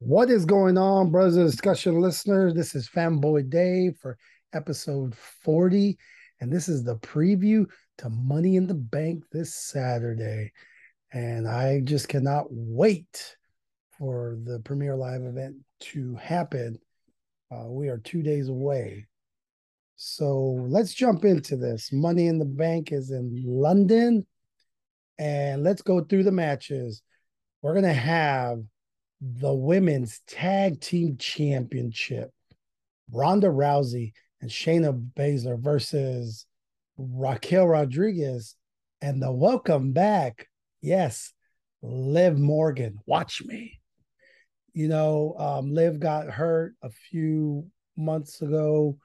What is going on, brothers and discussion listeners? This is Fanboy Dave for episode 40, and this is the preview to Money in the Bank this Saturday. And I just cannot wait for the premier live event to happen. Uh, we are two days away. So let's jump into this. Money in the Bank is in London, and let's go through the matches. We're going to have the women's tag team championship. Ronda Rousey and Shayna Baszler versus Raquel Rodriguez and the welcome back. Yes, Liv Morgan. Watch me. You know, um, Liv got hurt a few months ago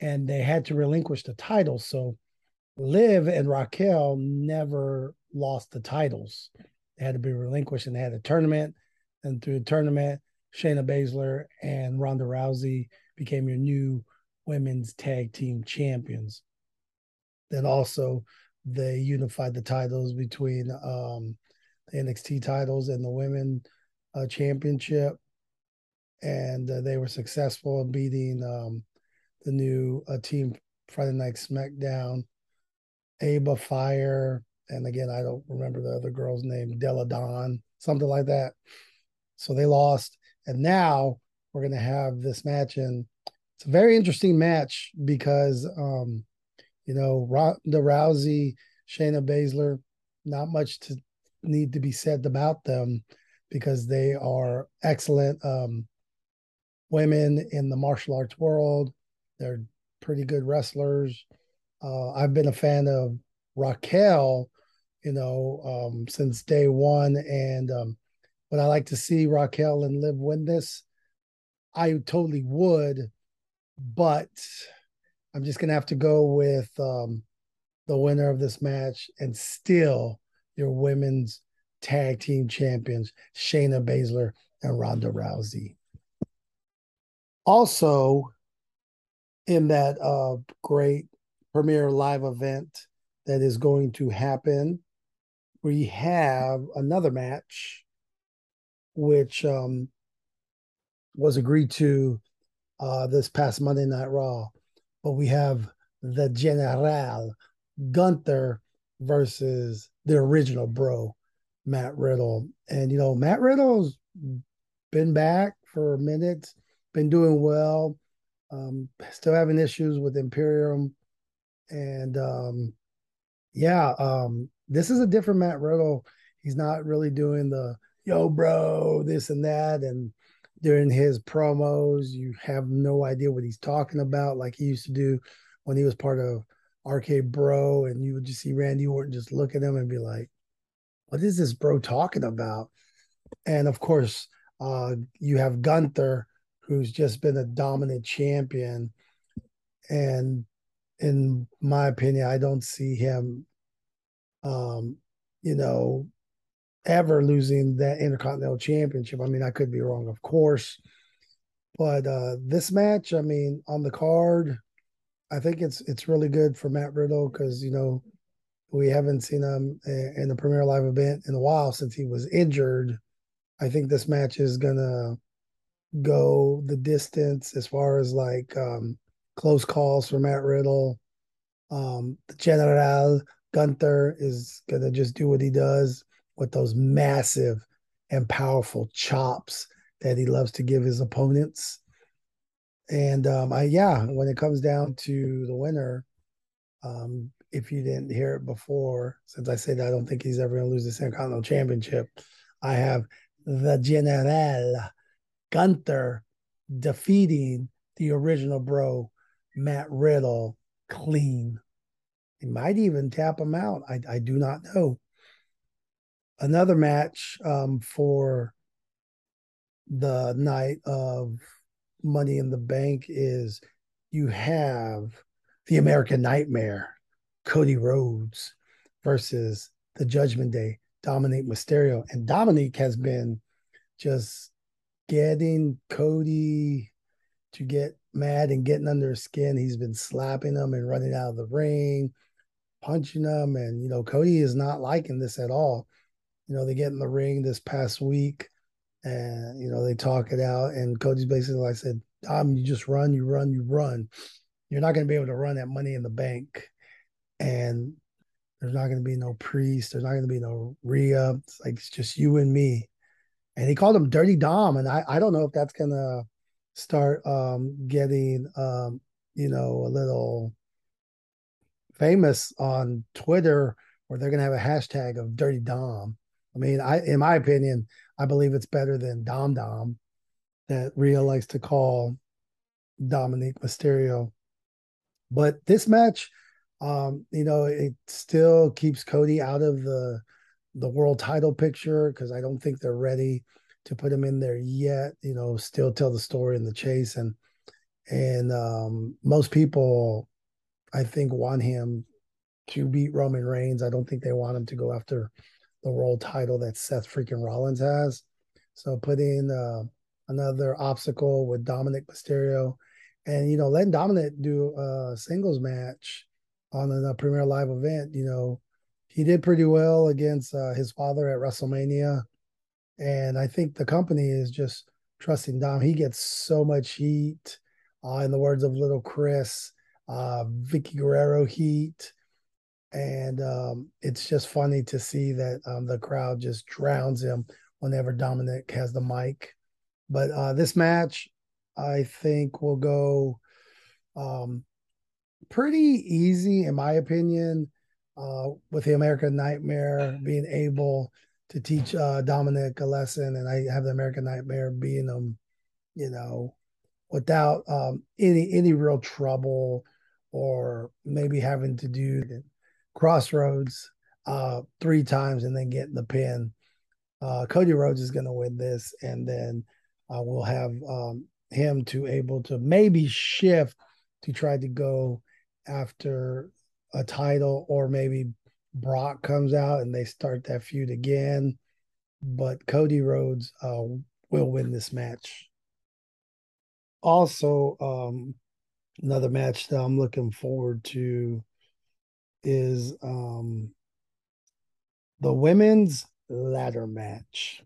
and they had to relinquish the title. So Liv and Raquel never lost the titles. They had to be relinquished and they had a tournament and through the tournament, Shayna Baszler and Ronda Rousey became your new women's tag team champions. Then also they unified the titles between um, the NXT titles and the women uh, championship, and uh, they were successful in beating um, the new uh, team Friday Night SmackDown, Alba Fyre, and again I don't remember the other girl's name, Della Dawn, something like that. So they lost. And now we're going to have this match. And it's a very interesting match because, um, you know, Ronda Rousey, Shayna Baszler, not much to need to be said about them because they are excellent um, women in the martial arts world. They're pretty good wrestlers. Uh, I've been a fan of Raquel, you know, um, since day one, and um, would I like to see Raquel and Liv win this? I totally would, but I'm just gonna have to go with um, the winner of this match and still your women's tag team champions, Shayna Baszler and Ronda Rousey. Also, in that uh, great premiere live event that is going to happen, we have another match which um, was agreed to uh, this past Monday Night Raw. But we have the General Gunther versus the original bro, Matt Riddle. And, you know, Matt Riddle's been back for a minute, been doing well, um, still having issues with Imperium. And um, yeah, um, this is a different Matt Riddle. He's not really doing the yo, bro, this and that. And during his promos, you have no idea what he's talking about, like he used to do when he was part of RK Bro. And you would just see Randy Orton just look at him and be like, what is this bro talking about? And of course, uh, you have Gunther, who's just been a dominant champion. And in my opinion, I don't see him, um, you know, ever losing that Intercontinental Championship. I mean, I could be wrong, of course. But uh this match, I mean, on the card, I think it's it's really good for Matt Riddle because you know we haven't seen him in the Premier Live event in a while since he was injured. I think this match is gonna go the distance as far as like um, close calls for Matt Riddle. Um, the General Gunther is gonna just do what he does with those massive and powerful chops that he loves to give his opponents. And um, I, yeah, when it comes down to the winner, um, if you didn't hear it before, since I said I don't think he's ever going to lose the Intercontinental Championship, I have the General Gunther defeating the original bro, Matt Riddle, clean. He might even tap him out. I, I do not know another match um, for the night of Money in the Bank is you have the American Nightmare, Cody Rhodes versus the Judgment Day, Dominic Mysterio. And Dominic has been just getting Cody to get mad and getting under his skin. He's been slapping him and running out of the ring, punching him. And, you know, Cody is not liking this at all. You know, they get in the ring this past week and you know they talk it out. And Cody's basically like said, "Dom, you just run, you run, you run. You're not going to be able to run that Money in the Bank, and there's not going to be no priest. There's not going to be no Rhea. It's like it's just you and me." And he called him Dirty Dom, and I I don't know if that's gonna start um getting um you know a little famous on Twitter where they're gonna have a hashtag of Dirty Dom. I mean, I in my opinion, I believe it's better than Dom Dom that Rhea likes to call Dominic Mysterio. But this match, um, you know, it still keeps Cody out of the the world title picture because I don't think they're ready to put him in there yet. You know, still tell the story in the chase and and um, most people, I think, want him to beat Roman Reigns. I don't think they want him to go after the world title that Seth freaking Rollins has. So put in uh, another obstacle with Dominic Mysterio, and you know letting Dominic do a singles match on a Premier Live event. You know he did pretty well against uh, his father at WrestleMania, and I think the company is just trusting Dom. He gets so much heat. Uh, in the words of Little Chris, uh, Vickie Guerrero heat and um, it's just funny to see that um, the crowd just drowns him whenever Dominic has the mic. But uh, this match, I think, will go um, pretty easy, in my opinion, uh, with the American Nightmare being able to teach uh, Dominic a lesson, and I have the American Nightmare being them, you know, without um, any any real trouble or maybe having to do Cross Rhodes uh, three times and then getting the pin. Uh, Cody Rhodes is going to win this, and then uh, we'll have um, him to able to maybe shift to try to go after a title, or maybe Brock comes out and they start that feud again. But Cody Rhodes uh, will win this match. Also, um, another match that I'm looking forward to is um the women's ladder match.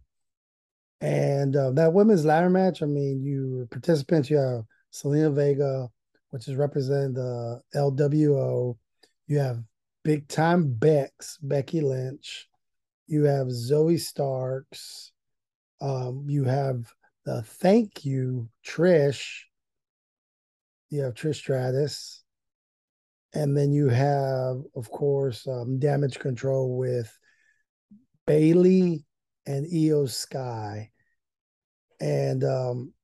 And uh, that women's ladder match, I mean, you participants, you have Zelina Vega, which is representing the LWO. You have big time Bex, Becky Lynch. You have Zoey Starks. Um, you have the thank you, Trish. You have Trish Stratus and then you have, of course, um, damage control with Bayley and Iyo Sky. And um,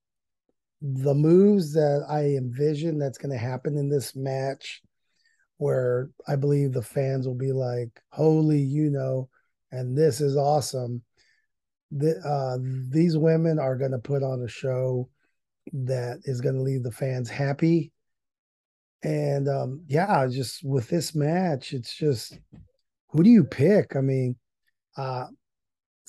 the moves that I envision that's going to happen in this match, where I believe the fans will be like, holy, you know, and this is awesome. The, uh, these women are going to put on a show that is going to leave the fans happy and um, yeah, just with this match, it's just who do you pick? I mean, uh,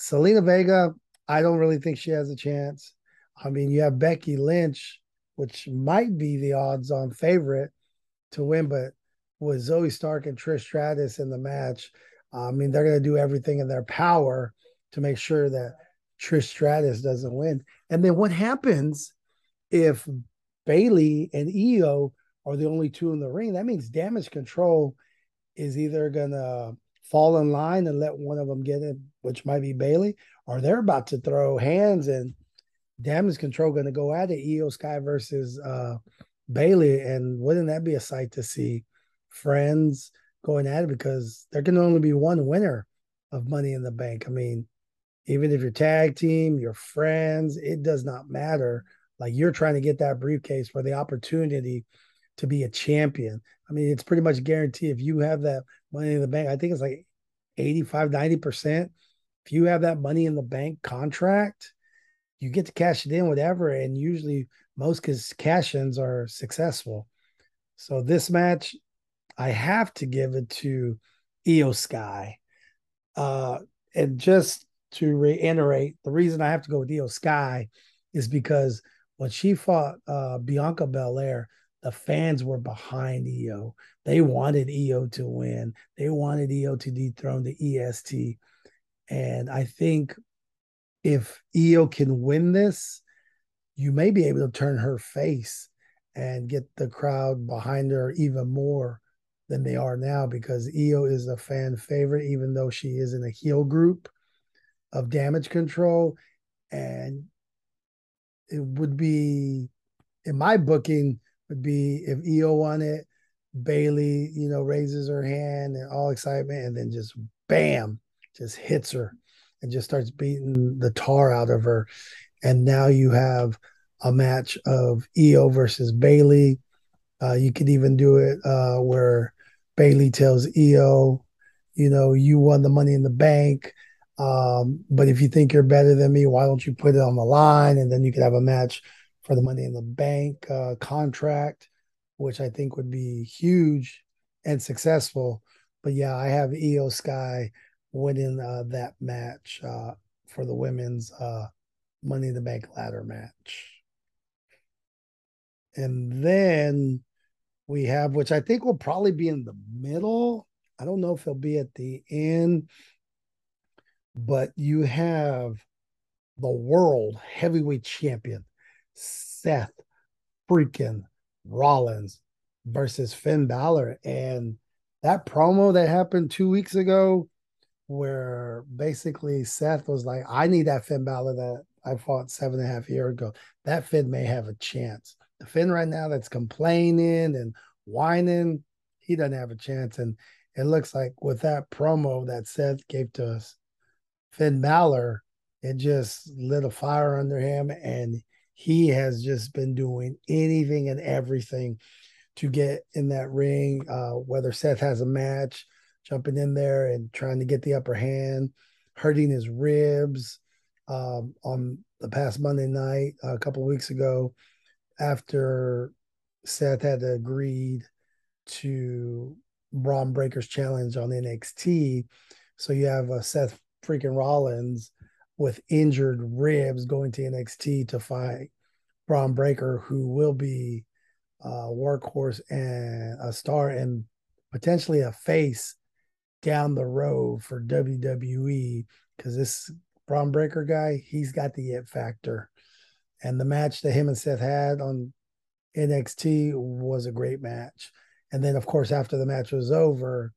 Zelina Vega, I don't really think she has a chance. I mean, you have Becky Lynch, which might be the odds on favorite to win, but with Zoey Stark and Trish Stratus in the match, I mean, they're going to do everything in their power to make sure that Trish Stratus doesn't win. And then what happens if Bayley and Iyo are the only two in the ring, that means damage control is either gonna fall in line and let one of them get it, which might be Bayley, or they're about to throw hands and damage control gonna go at it. Iyo Sky versus uh, Bayley, and wouldn't that be a sight to see? Friends going at it because there can only be one winner of Money in the Bank. I mean, even if you're tag team, your friends, it does not matter. Like you're trying to get that briefcase for the opportunity to be a champion. I mean, it's pretty much guaranteed if you have that money in the bank. I think it's like 85, 90%. If you have that money in the bank contract, you get to cash it in, whatever. And usually most cash ins are successful. So this match, I have to give it to Iyo Sky. Uh, and just to reiterate, the reason I have to go with Iyo Sky is because when she fought uh, Bianca Belair, the fans were behind Iyo. They wanted Iyo to win. They wanted Iyo to dethrone the EST. And I think if Iyo can win this, you may be able to turn her face and get the crowd behind her even more than they are now because EO is a fan favorite, even though she is in a heel group of damage control. And it would be, in my booking, would be if Iyo won it, Bayley, you know, raises her hand and all excitement, and then just bam, just hits her and just starts beating the tar out of her. And now you have a match of Iyo versus Bayley. Uh, you could even do it uh, where Bayley tells Iyo, you know, you won the money in the bank. Um, but if you think you're better than me, why don't you put it on the line? And then you could have a match for the money in the bank uh, contract, which I think would be huge and successful. But yeah, I have Iyo Sky winning uh, that match uh, for the women's uh, Money in the Bank ladder match. And then we have, which I think will probably be in the middle. I don't know if it'll be at the end, but you have the world heavyweight champion, Seth freaking Rollins versus Finn Balor. And that promo that happened two weeks ago, where basically Seth was like, I need that Finn Balor that I fought seven and a half years ago. That Finn may have a chance. The Finn right now that's complaining and whining, he doesn't have a chance. And it looks like with that promo that Seth gave to us, Finn Balor, it just lit a fire under him. And he has just been doing anything and everything to get in that ring, uh, whether Seth has a match, jumping in there and trying to get the upper hand, hurting his ribs um, on the past Monday night a couple weeks ago after Seth had agreed to Bron Breakker's challenge on NXT. So you have a Seth freaking Rollins with injured ribs going to NXT to fight Bron Breakker, who will be a workhorse and a star and potentially a face down the road for WWE because this Bron Breakker guy, he's got the it factor. And the match that him and Seth had on NXT was a great match. And then, of course, after the match was over,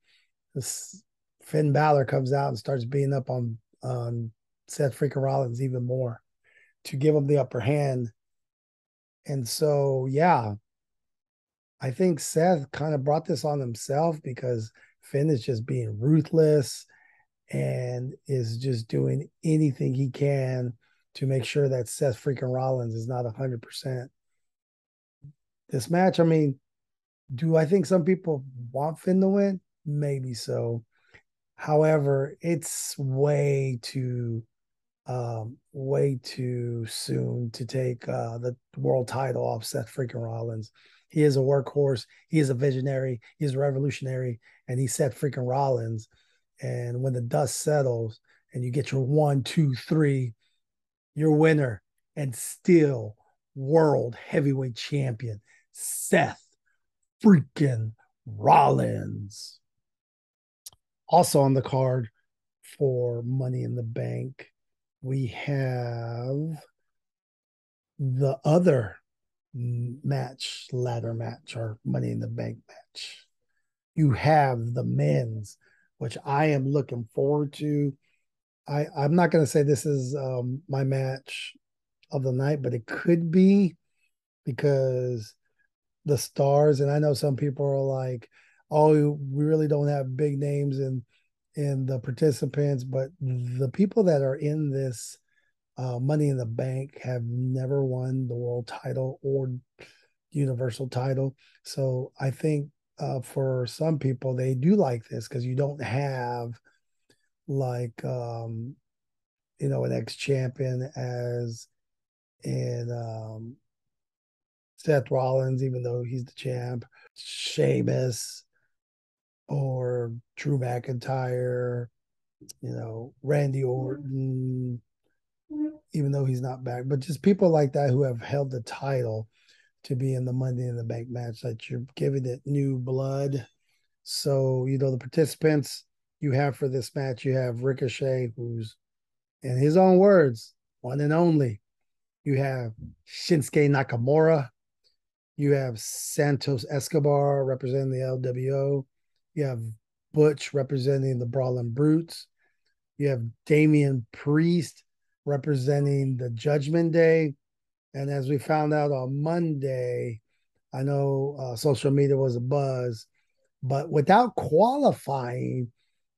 this Finn Balor comes out and starts beating up on on Seth freaking Rollins even more to give him the upper hand. And so, yeah, I think Seth kind of brought this on himself because Finn is just being ruthless and is just doing anything he can to make sure that Seth freaking Rollins is not 100%. This match, I mean, do I think some people want Finn to win? Maybe so. However, it's way too um, way too soon to take uh, the world title off Seth freaking Rollins. He is a workhorse. He is a visionary. He's a revolutionary, and he set freaking Rollins. And when the dust settles and you get your one, two, three, your winner and still world heavyweight champion, Seth freaking Rollins. Also on the card for Money in the Bank, we have the other match, ladder match, or Money in the Bank match. You have the men's, which I am looking forward to. I, I'm not going to say this is um, my match of the night, but it could be because the stars, and I know some people are like, oh, we really don't have big names in in the participants, but the people that are in this uh, Money in the Bank have never won the world title or universal title. So I think uh, for some people they do like this because you don't have like um, you know an ex champion as in um, Seth Rollins, even though he's the champ, Sheamus or Drew McIntyre, you know Randy Orton even though he's not back. But just people like that who have held the title to be in the Monday in the Bank match, that you're giving it new blood. So, you know, the participants you have for this match, you have Ricochet, who's in his own words, one and only. You have Shinsuke Nakamura. You have Santos Escobar representing the LWO. You have Butch representing the Brawling Brutes. You have Damian Priest representing the Judgment Day. And as we found out on Monday, I know uh, social media was a buzz, but without qualifying,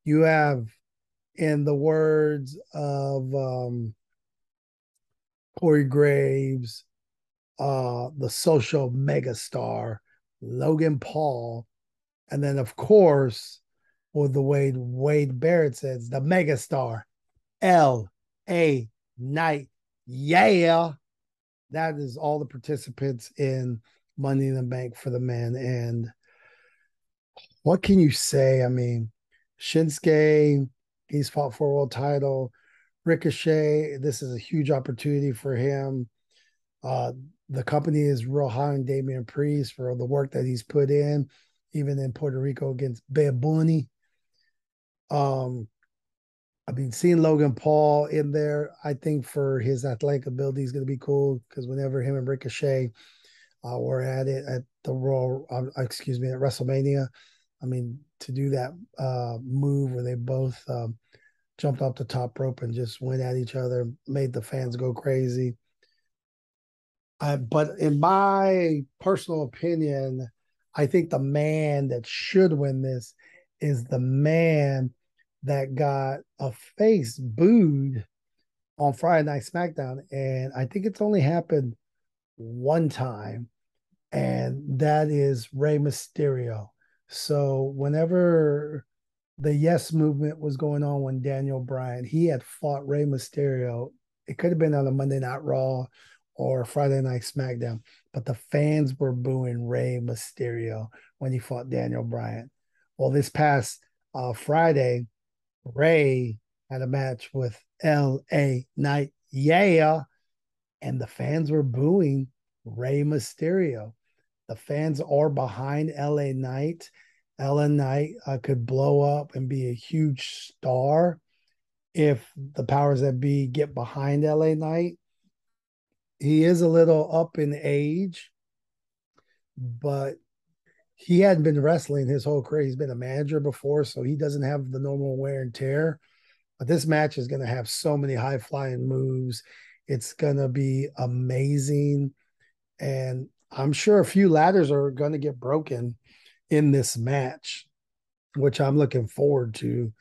you have, in the words of um, Corey Graves, uh, the social megastar, Logan Paul, and then, of course, with the way Wade Barrett says, the megastar, L A Knight. Yeah. That is all the participants in Money in the Bank for the men. And what can you say? I mean, Shinsuke, he's fought for a world title. Ricochet, this is a huge opportunity for him. Uh, the company is real high on Damian Priest for the work that he's put in, even in Puerto Rico against Bad Bunny. Um, I mean, seeing Logan Paul in there, I think for his athletic ability is going to be cool because whenever him and Ricochet uh, were at it at the Royal, uh, excuse me, at WrestleMania, I mean, to do that uh, move where they both um, jumped off the top rope and just went at each other, made the fans go crazy. But in my personal opinion, I think the man that should win this is the man that got a face booed on Friday Night SmackDown. And I think it's only happened one time, and that is Rey Mysterio. So whenever the Yes movement was going on when Daniel Bryan, he had fought Rey Mysterio. It could have been on a Monday Night Raw or Friday Night SmackDown, but the fans were booing Rey Mysterio when he fought Daniel Bryan. Well, this past uh, Friday, Rey had a match with L.A. Knight. Yeah. And the fans were booing Rey Mysterio. The fans are behind LA Knight. LA Knight uh, could blow up and be a huge star if the powers that be get behind LA Knight. He is a little up in age, but he hadn't been wrestling his whole career. He's been a manager before, so he doesn't have the normal wear and tear. But this match is going to have so many high flying moves. It's going to be amazing. And I'm sure a few ladders are going to get broken in this match, which I'm looking forward to.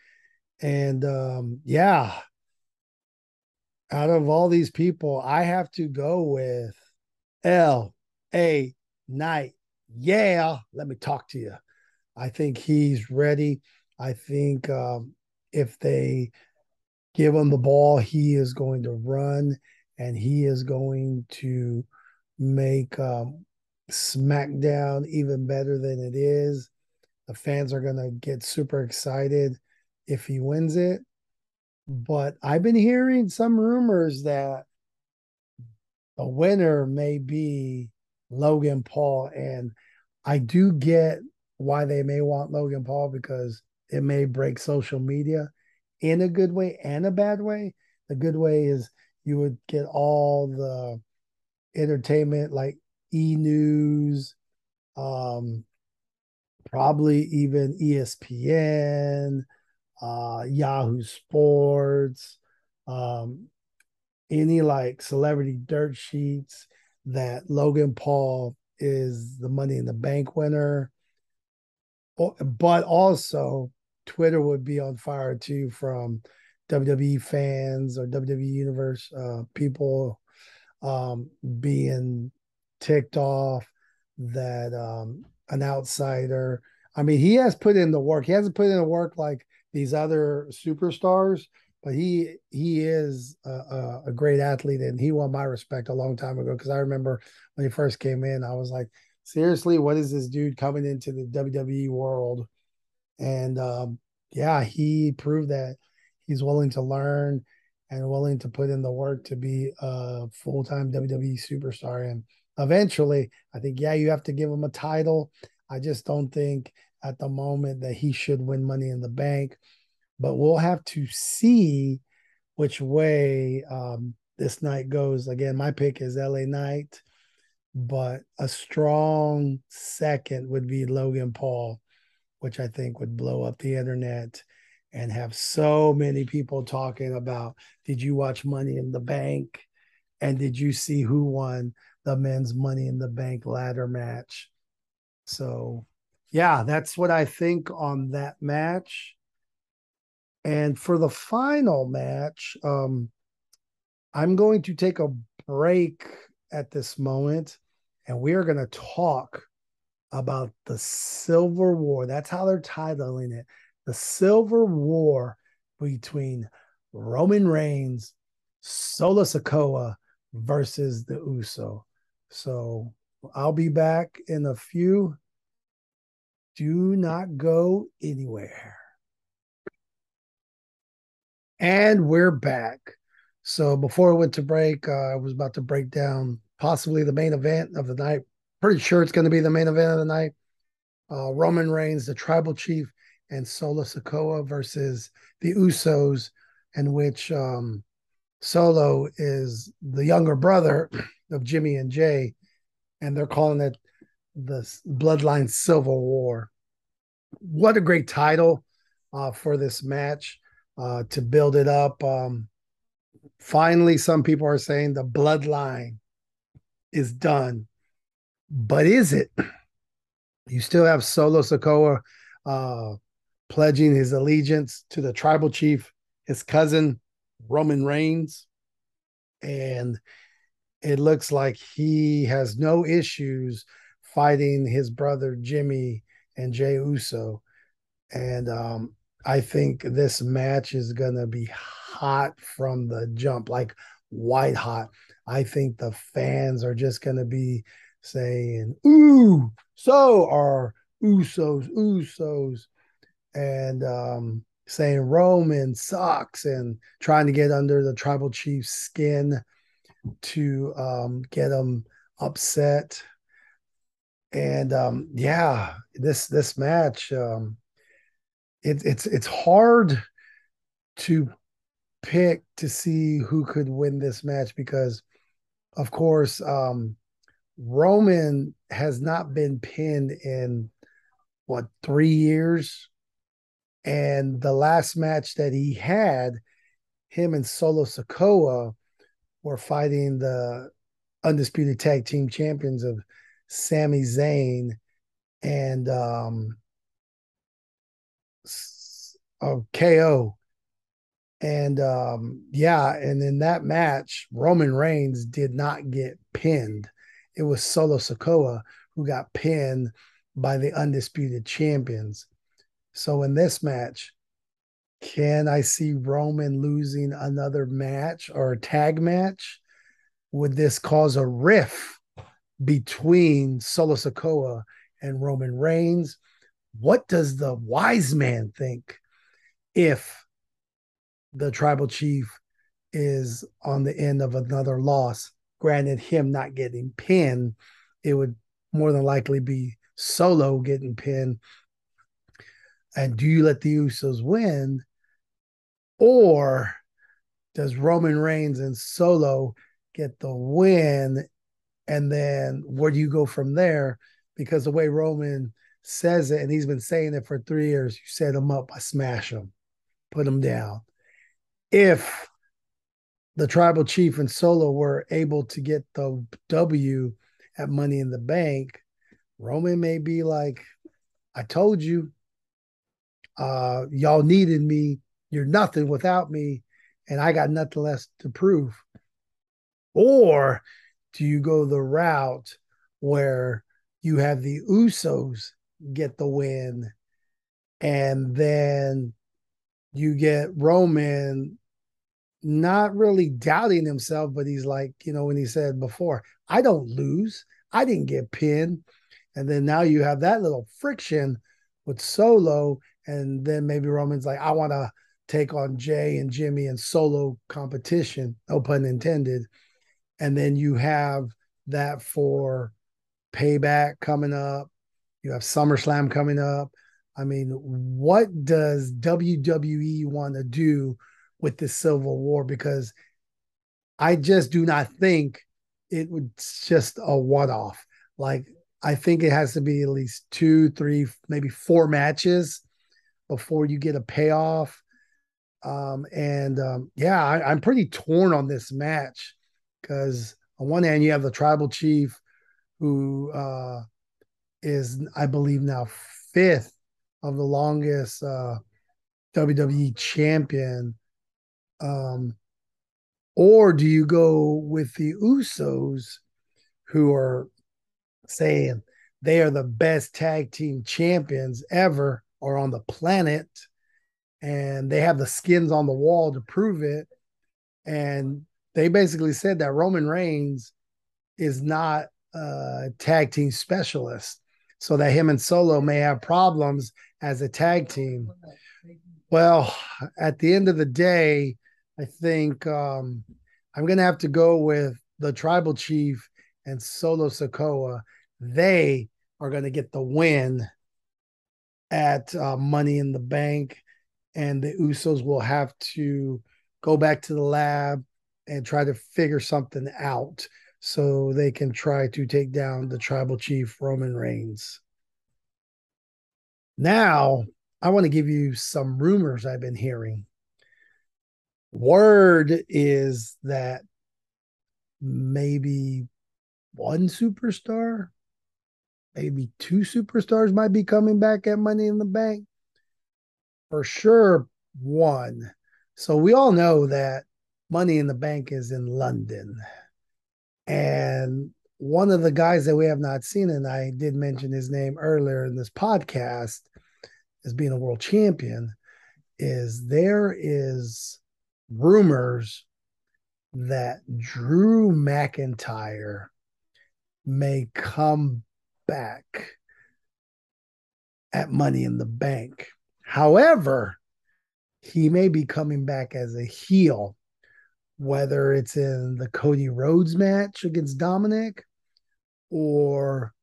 And um, yeah, out of all these people, I have to go with L A Knight yeah, let me talk to you. I think he's ready. I think um, if they give him the ball, he is going to run and he is going to make um, SmackDown even better than it is. The fans are going to get super excited if he wins it. But I've been hearing some rumors that the winner may be Logan Paul. And I do get why they may want Logan Paul because it may break social media in a good way and a bad way. The good way is you would get all the entertainment like e news, um, probably even ESPN, uh, Yahoo Sports, um, any like celebrity dirt sheets that Logan Paul is the Money in the Bank winner. But also, Twitter would be on fire too from WWE fans or WWE Universe uh, people um, being ticked off that um, an outsider. I mean, he has put in the work. He hasn't put in the work like these other superstars, but he he is a, a, great athlete and he won my respect a long time ago because I remember when he first came in, I was like, seriously, what is this dude coming into the WWE world? And um, yeah, he proved that he's willing to learn and willing to put in the work to be a full time WWE superstar. And eventually, I think, yeah, you have to give him a title. I just don't think at the moment that he should win Money in the Bank but we'll have to see which way um, this night goes. Again, my pick is LA Knight, but a strong second would be Logan Paul, which I think would blow up the internet and have so many people talking about did you watch Money in the Bank? And did you see who won the men's Money in the Bank ladder match? So, yeah, that's what I think on that match. And for the final match, um, I'm going to take a break at this moment and we are going to talk about the Civil War. That's how they're titling it the Civil War between Roman Reigns, Solo Sikoa versus the Uso. So I'll be back in a few. Do not go anywhere. And we're back. So before I went to break, uh, I was about to break down possibly the main event of the night. Pretty sure it's going to be the main event of the night. Uh, Roman Reigns, the tribal chief, and Solo Sikoa versus the Usos, in which um, Solo is the younger brother of Jimmy and Jay, and they're calling it the Bloodline Civil War. What a great title uh, for this match uh, to build it up. Um, finally, some people are saying the bloodline is done, but is it? You still have Solo Sikoa uh, pledging his allegiance to the tribal chief, his cousin Roman Reigns, and it looks like he has no issues fighting his brother Jimmy and Jay Uso. And um, I think this match is going to be hot from the jump, like white hot. I think the fans are just going to be saying, Ooh, so are Usos, Usos, and um, saying Roman sucks and trying to get under the tribal chief's skin to um, get him upset. And um, yeah, this this match, um, it, it's it's hard to pick to see who could win this match because, of course, um, Roman has not been pinned in what three years, and the last match that he had, him and Solo Sikoa were fighting the undisputed tag team champions of Sami Zayn and um, of KO. And um, yeah, and in that match, Roman Reigns did not get pinned. It was Solo Sikoa who got pinned by the undisputed champions. So in this match, can I see Roman losing another match or a tag match? Would this cause a rift between Solo Sikoa and Roman Reigns? What does the wise man think if the tribal chief is on the end of another loss? Granted, him not getting pinned, it would more than likely be Solo getting pinned. And do you let the Usos win? Or does Roman Reigns and Solo get the win? And then where do you go from there? Because the way Roman says it, and he's been saying it for three years, you set him up, I smash him, put him down. If the tribal chief and Solo were able to get the W at Money in the Bank, Roman may be like, I told you, uh, y'all needed me. You're nothing without me, and I got nothing less to prove. Or do you go the route where you have the Usos get the win, and then you get Roman not really doubting himself, but he's like, you know, when he said before, I don't lose. I didn't get pinned. And then now you have that little friction with Solo. And then maybe Roman's like, I want to take on Jay and Jimmy and solo competition, no pun intended. And then you have that for payback coming up. You have SummerSlam coming up. I mean, what does WWE want to do with this Civil War? Because I just do not think it would just a one off. Like I think it has to be at least two, three, maybe four matches before you get a payoff. Um, and um, yeah, I, I'm pretty torn on this match because on one hand you have the tribal chief who uh, is, I believe, now fifth of the longest uh, WWE champion. Um, or do you go with the Usos, who are saying they are the best tag team champions ever or on the planet? And they have the skins on the wall to prove it. And they basically said that Roman Reigns is not a tag team specialist, so that him and Solo may have problems as a tag team. Well, at the end of the day, I think um, I'm going to have to go with the tribal chief and Solo Sikoa. They are going to get the win at uh, Money in the Bank, and the Usos will have to go back to the lab and try to figure something out so they can try to take down the tribal chief Roman Reigns. Now, I want to give you some rumors I've been hearing. Word is that maybe one superstar, maybe two superstars might be coming back at Money in the Bank. For sure, one. So we all know that Money in the Bank is in London. And one of the guys that we have not seen, and I did mention his name earlier in this podcast as being a world champion, is there is rumors that Drew McIntyre may come back at Money in the Bank. However, he may be coming back as a heel whether it's in the Cody Rhodes match against Dominic or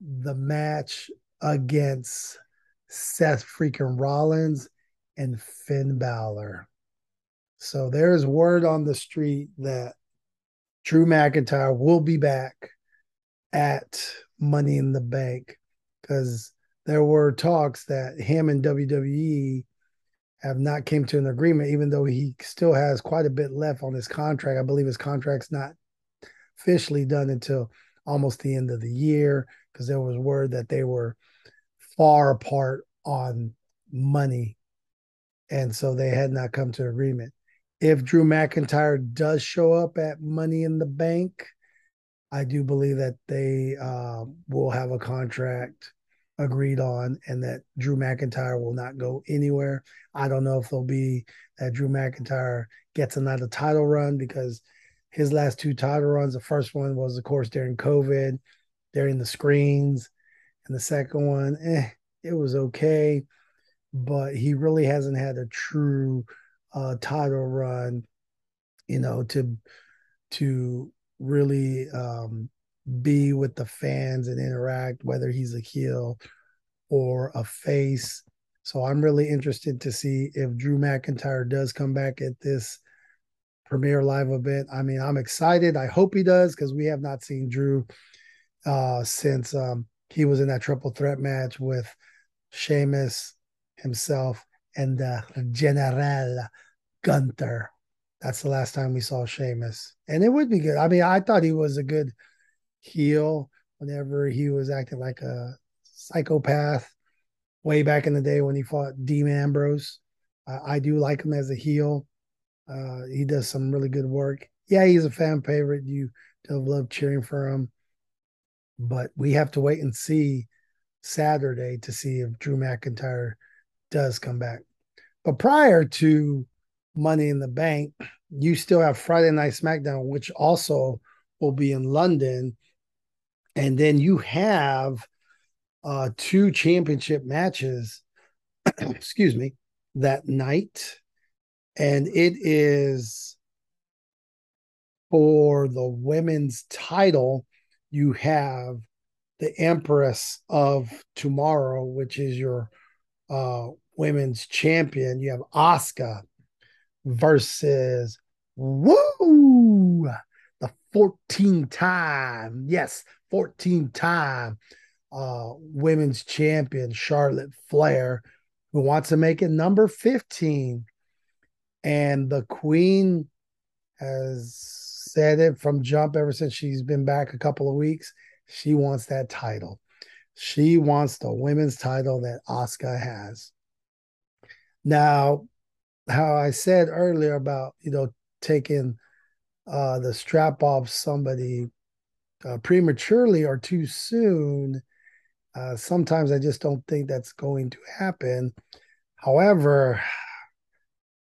the match against Seth freaking Rollins and Finn Balor. So there's word on the street that Drew McIntyre will be back at Money in the Bank because there were talks that him and WWE have not came to an agreement, even though he still has quite a bit left on his contract. I believe his contract's not officially done until almost the end of the year because there was word that they were far apart on money. And so they had not come to agreement. If Drew McIntyre does show up at Money in the Bank, I do believe that they uh, will have a contract agreed on and that Drew McIntyre will not go anywhere. I don't know if there'll be that Drew McIntyre gets another title run because his last two title runs, the first one was, of course, during COVID, during the screens. And the second one, eh, it was okay. But he really hasn't had a true uh, title run, you know, to to really um, be with the fans and interact, whether he's a heel or a face. So I'm really interested to see if Drew McIntyre does come back at this premiere live event. I mean, I'm excited. I hope he does because we have not seen Drew uh, since um, he was in that triple threat match with Sheamus himself and uh, General Gunther. That's the last time we saw Sheamus. And it would be good. I mean, I thought he was a good heel whenever he was acting like a psychopath way back in the day when he fought Dean Ambrose. I do like him as a heel. Uh, he does some really good work. Yeah, he's a fan favorite. You love cheering for him, but we have to wait and see Saturday to see if Drew McIntyre does come back. But prior to Money in the Bank, you still have Friday Night SmackDown, which also will be in London. And then you have uh, two championship matches, excuse me, that night. And it is for the women's title. You have the Empress of Tomorrow, which is your uh, women's champion. You have Asuka versus Woo! The 14 time, yes, 14 time uh, women's champion, Charlotte Flair, who wants to make it number 15. And the Queen has said it from jump ever since she's been back a couple of weeks. She wants that title. She wants the women's title that Asuka has. Now, how I said earlier about, you know, taking uh, the strap off somebody uh, prematurely or too soon, uh, sometimes I just don't think that's going to happen. However,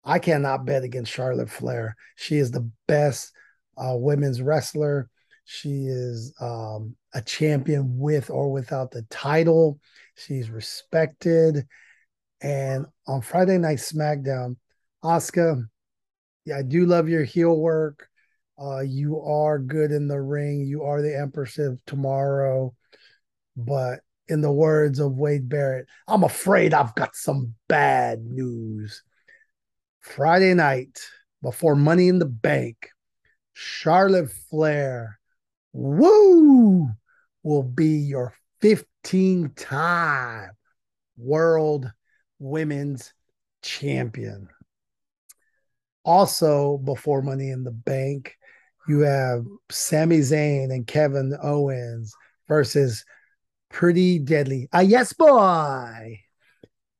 I cannot bet against Charlotte Flair. She is the best uh, women's wrestler. She is um, a champion with or without the title. She's respected. And on Friday Night SmackDown, Asuka, yeah, I do love your heel work. Uh, you are good in the ring. You are the Empress of Tomorrow. But in the words of Wade Barrett, I'm afraid I've got some bad news. Friday night before Money in the Bank, Charlotte Flair, woo, will be your 15 time world women's champion. Also, before Money in the Bank, you have Sami Zayn and Kevin Owens versus Pretty Deadly. Ah, yes, boy.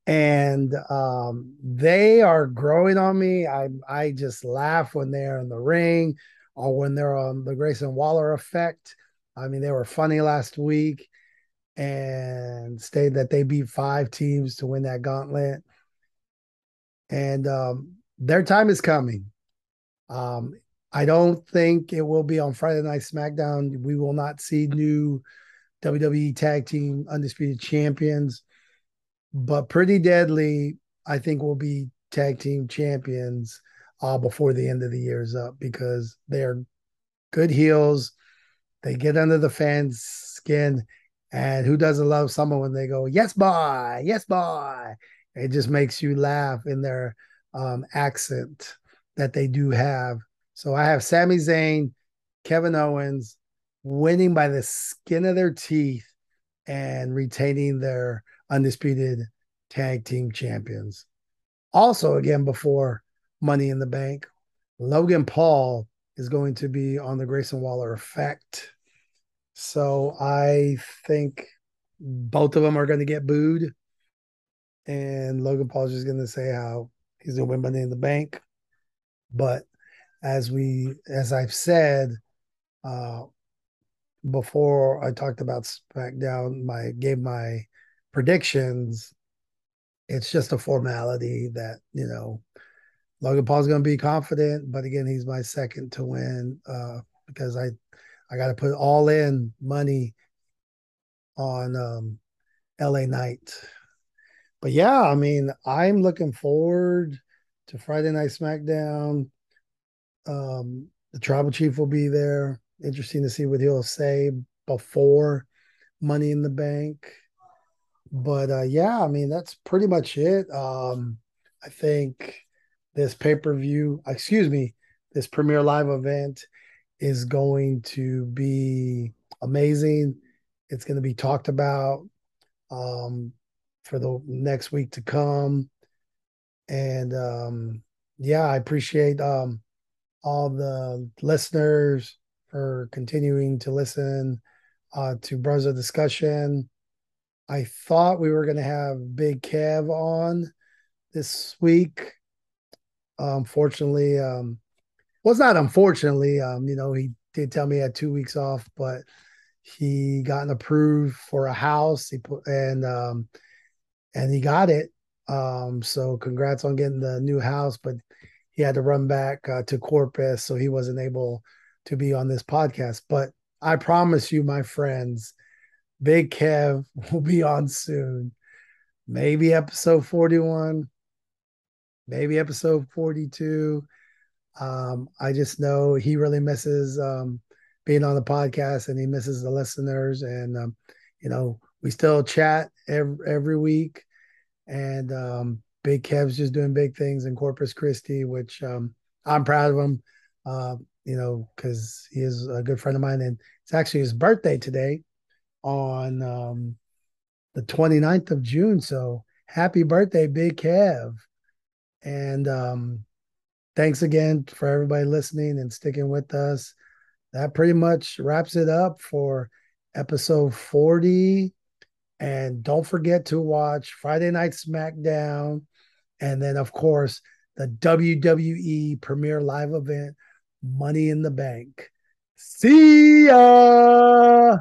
And um, they are growing on me. I I just laugh when they're in the ring or when they're on the Grayson Waller effect. I mean, they were funny last week and stated that they beat five teams to win that gauntlet. And um, their time is coming. Um, I don't think it will be on Friday Night SmackDown. We will not see new WWE Tag Team Undisputed Champions, but Pretty Deadly, I think, will be Tag Team Champions uh, before the end of the year is up because they're good heels. They get under the fans' skin. And who doesn't love someone when they go, yes, boy, yes, boy? It just makes you laugh in their um, accent that they do have. So I have Sami Zayn, Kevin Owens winning by the skin of their teeth and retaining their undisputed tag team champions. Also, again, before Money in the Bank, Logan Paul is going to be on the Grayson Waller effect. So I think both of them are going to get booed. And Logan Paul's just going to say how He's gonna win Money in the Bank. But as we, as I've said, uh, before I talked about SmackDown, my gave my predictions. It's just a formality that you know Logan Paul's going to be confident, but again, he's my second to win uh, because I I got to put all in money on um, LA Knight. but yeah, I mean, I'm looking forward to Friday Night SmackDown. Um, the Tribal Chief will be there. Interesting to see what he'll say before Money in the Bank. But uh, yeah, I mean, that's pretty much it. Um, I think this pay per view, excuse me, this premiere live event is going to be amazing. It's going to be talked about. Um, for the next week to come. And um, yeah, I appreciate um, all the listeners for continuing to listen uh, to Brother Discussion. I thought we were going to have Big Kev on this week. Unfortunately, um, well, it's not unfortunately. Um, you know, he did tell me he had two weeks off, but he got an approved for a house. He put and um, and he got it. Um, so congrats on getting the new house, but he had to run back uh, to Corpus, so he wasn't able to be on this podcast. But I promise you, my friends, Big Kev will be on soon. Maybe episode 41, maybe episode 42. Um, I just know he really misses um, being on the podcast and he misses the listeners. And, um, you know, we still chat every, every week and um, Big Kev's just doing big things in Corpus Christi, which um, I'm proud of him. uh, you know, because he is a good friend of mine, and it's actually his birthday today on um, the 29th of June. So happy birthday, Big Kev. And um, thanks again for everybody listening and sticking with us. That pretty much wraps it up for episode 40. And don't forget to watch Friday Night SmackDown. And then, of course, the WWE premiere live event, Money in the Bank. See ya.